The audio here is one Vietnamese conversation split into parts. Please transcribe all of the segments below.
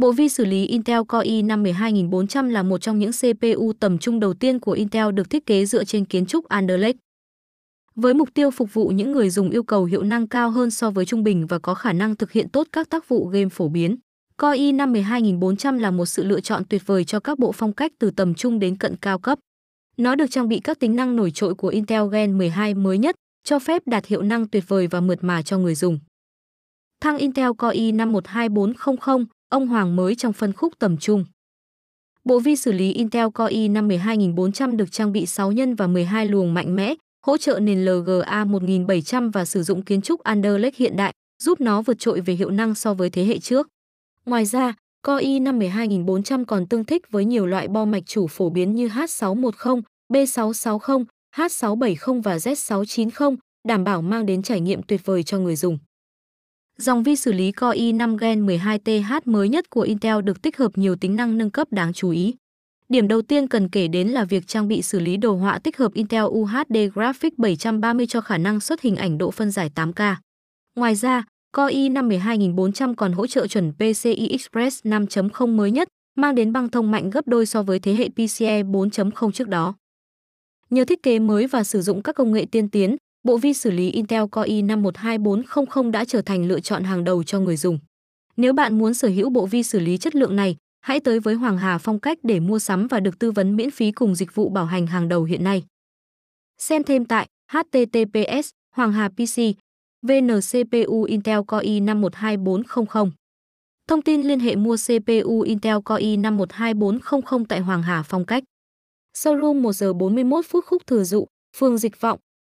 Bộ vi xử lý Intel Core i5 12400 là một trong những CPU tầm trung đầu tiên của Intel được thiết kế dựa trên kiến trúc Alder Lake. Với mục tiêu phục vụ những người dùng yêu cầu hiệu năng cao hơn so với trung bình và có khả năng thực hiện tốt các tác vụ game phổ biến. Core i5 12400 là một sự lựa chọn tuyệt vời cho các bộ phong cách từ tầm trung đến cận cao cấp. Nó được trang bị các tính năng nổi trội của Intel Gen 12 mới nhất, cho phép đạt hiệu năng tuyệt vời và mượt mà cho người dùng. Thăng Intel Core i5 12400, ông hoàng mới trong phân khúc tầm trung. Bộ vi xử lý Intel Core i5 12400 được trang bị 6 nhân và 12 luồng mạnh mẽ, hỗ trợ nền LGA 1700 và sử dụng kiến trúc Alder Lake hiện đại, giúp nó vượt trội về hiệu năng so với thế hệ trước. Ngoài ra, Core i5 12400 còn tương thích với nhiều loại bo mạch chủ phổ biến như H610, B660, H670 và Z690, đảm bảo mang đến trải nghiệm tuyệt vời cho người dùng. Dòng vi xử lý Core i5 Gen 12TH mới nhất của Intel được tích hợp nhiều tính năng nâng cấp đáng chú ý. Điểm đầu tiên cần kể đến là việc trang bị xử lý đồ họa tích hợp Intel UHD Graphics 730 cho khả năng xuất hình ảnh độ phân giải 8K. Ngoài ra, Core i5 12400 còn hỗ trợ chuẩn PCI Express 5.0 mới nhất, mang đến băng thông mạnh gấp đôi so với thế hệ PCIe 4.0 trước đó. Nhờ thiết kế mới và sử dụng các công nghệ tiên tiến, bộ vi xử lý Intel Core i5 12400 đã trở thành lựa chọn hàng đầu cho người dùng. Nếu bạn muốn sở hữu bộ vi xử lý chất lượng này, hãy tới với Hoàng Hà Phong Cách để mua sắm và được tư vấn miễn phí cùng dịch vụ bảo hành hàng đầu hiện nay. Xem thêm tại https Hoàng Hà PC VNCPU Intel Core i5 12400. Thông tin liên hệ mua CPU Intel Core i5 12400 tại Hoàng Hà Phong Cách. Showroom 1 giờ 41 phút khúc thừa dụ, phường Dịch Vọng,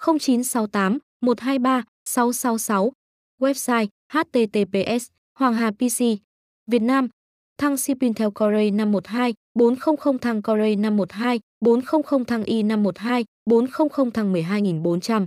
0968 123 666. Website https Hoàng Hà PC, Việt Nam Thăng Sipin theo Corey 512 400 thăng Corey 512 400 thăng Y 512 400 thăng 12400